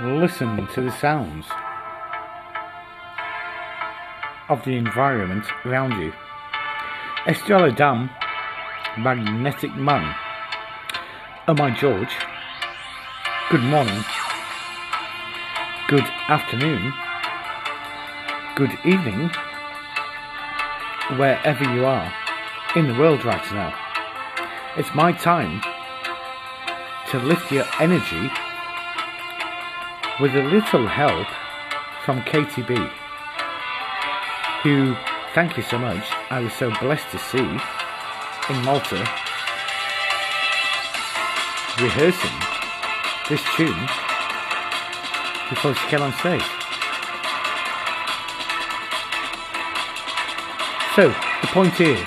Listen to the sounds of the environment around you. Estrella Damm, Magnetic Man. Oh my George, good morning, good afternoon, good evening, wherever you are in the world right now. It's my time to lift your energy with a little help from Katy B, who, thank you so much, I was so blessed to see in Malta rehearsing this tune before she came on stage. So, the point is,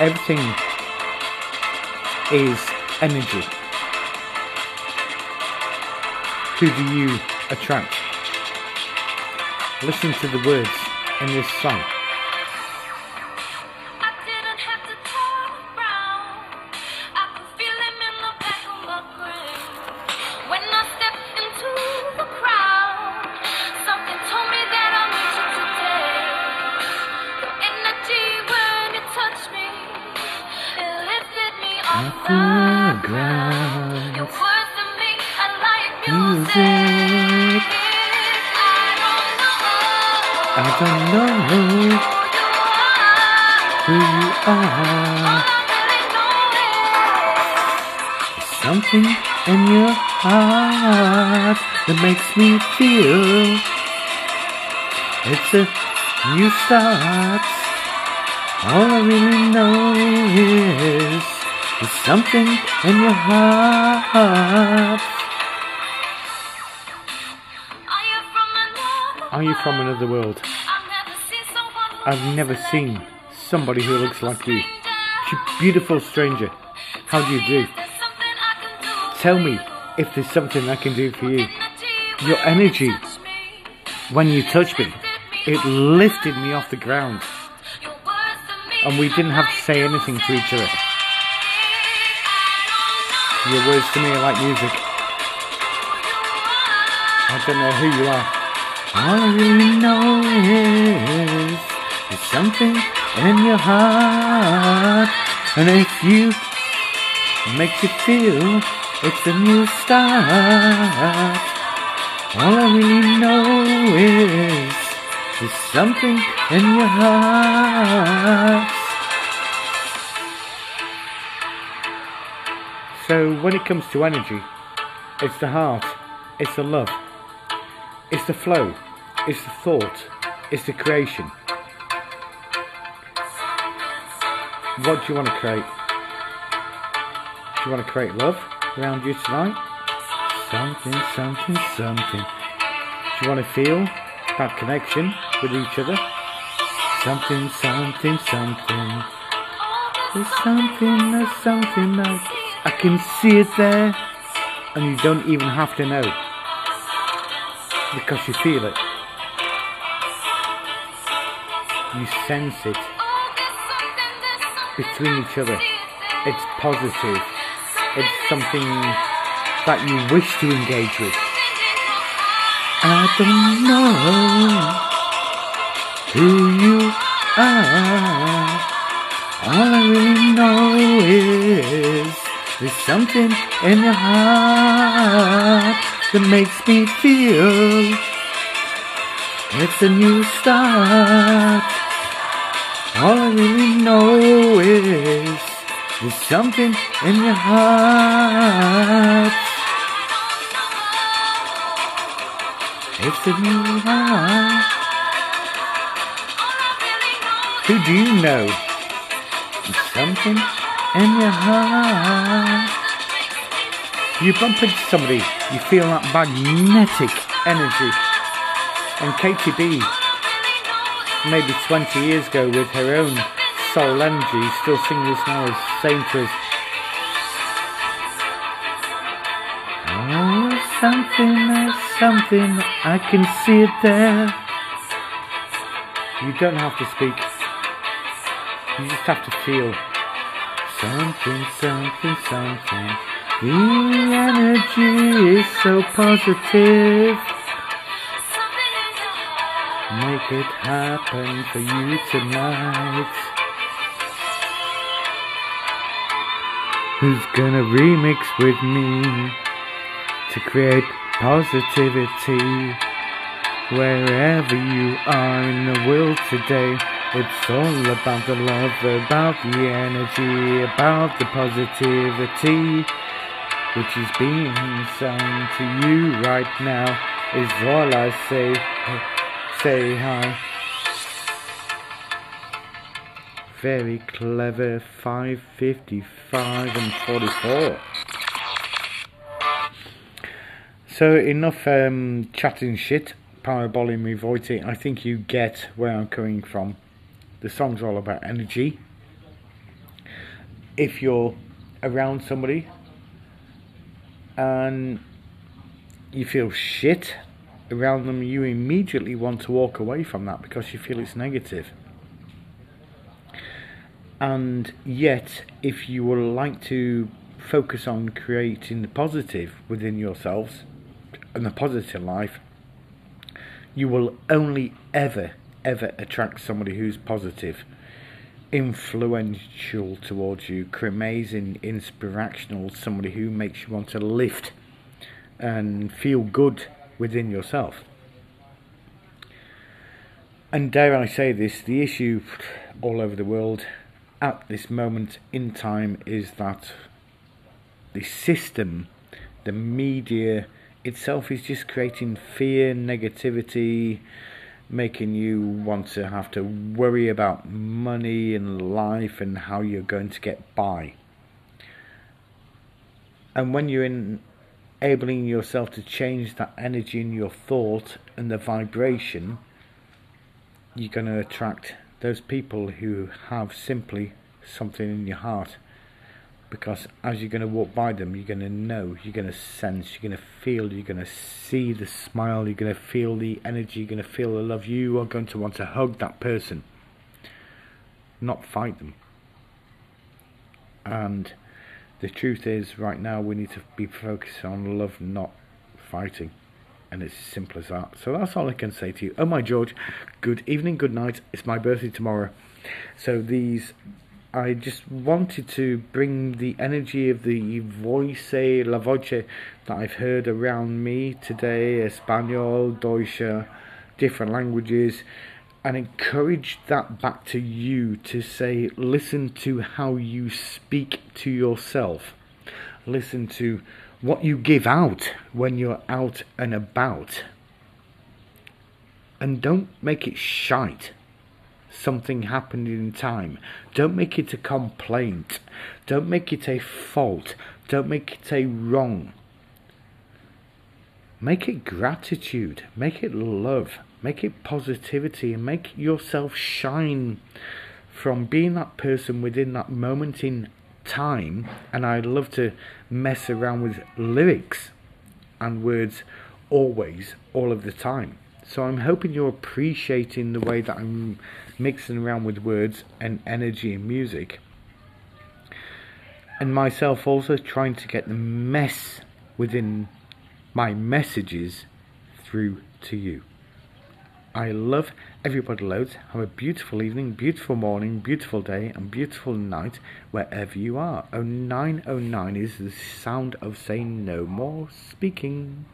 everything is energy. Who do you attract? Listen to the words in this song. I don't know who you are. Something in your heart that makes me feel it's a new start. All I really know is there's something in your heart. Are you from another world? I've never seen somebody who looks like you. You beautiful stranger. How do you do? Tell me if there's something I can do for you. Your energy, when you touched me, it lifted me off the ground. And we didn't have to say anything to each other. Your words to me are like music. I don't know who you are. All I really know is there's something in your heart. And if you make you feel it's a new start. All I really know is there's something in your heart. So when it comes to energy, it's the heart, it's the love, it's the flow, it's the thought, it's the creation. What do you want to create? Do you want to create love around you tonight? Something, something, something. Do you want to feel that connection with each other? Something, something, something. There's something, there's something that I can see it there, and you don't even have to know because you feel it. You sense it between each other. It's positive. It's something that you wish to engage with. I don't know who you are. All I really know is there's something in your heart that makes me feel it's a new start. All I really know is there's something in your heart. It's a new heart. Who do you know? There's something in your heart. You bump into somebody, you feel that magnetic energy. And Katy B, maybe 20 years ago with her own soul energy, still singing this now as saying to us, Oh, something, something, I can see it there. You don't have to speak. You just have to feel something, something, something. The energy is so positive. Make it happen for you tonight. Who's gonna remix with me to create positivity? Wherever you are in the world today, it's all about the love, about the energy, about the positivity, which is being sung to you right now, is all I say. Say hi. Very clever, 555 and 44. So enough um, chatting shit paraboling me voicing, I think you get where I'm coming from. The song's all about energy. If you're around somebody and you feel shit around them, you immediately want to walk away from that because you feel it's negative. And yet, if you would like to focus on creating the positive within yourselves and the positive life, you will only ever, ever attract somebody who's positive, influential towards you, amazing, inspirational, somebody who makes you want to lift and feel good within yourself. And dare I say this, the issue all over the world at this moment in time is that the system, the media, itself is just creating fear, negativity, making you want to have to worry about money and life and how you're going to get by. And when you're enabling yourself to change that energy in your thought and the vibration, you're going to attract those people who have simply something in your heart because as you're going to walk by them, you're going to know, you're going to sense, you're going to feel, you're going to see the smile, you're going to feel the energy, you're going to feel the love. You are going to want to hug that person, not fight them. And the truth is, right now, we need to be focused on love, not fighting. And it's as simple as that. So that's all I can say to you. Oh, my George, good evening, good night. It's my birthday tomorrow. So these I just wanted to bring the energy of the voice, la voce that I've heard around me today, Espanol, Deutsche, different languages, and encourage that back to you to say, listen to how you speak to yourself. Listen to what you give out when you're out and about. And don't make it shite something happened in time. Don't make it a complaint. Don't make it a fault. Don't make it a wrong. Make it gratitude. Make it love. Make it positivity and make yourself shine from being that person within that moment in time. And I love to mess around with lyrics and words always, all of the time. So I'm hoping you're appreciating the way that I'm mixing around with words and energy and music. And myself also trying to get the mess within my messages through to you. I love everybody loads. Have a beautiful evening, beautiful morning, beautiful day, and beautiful night wherever you are. 0909 is the sound of saying no more speaking.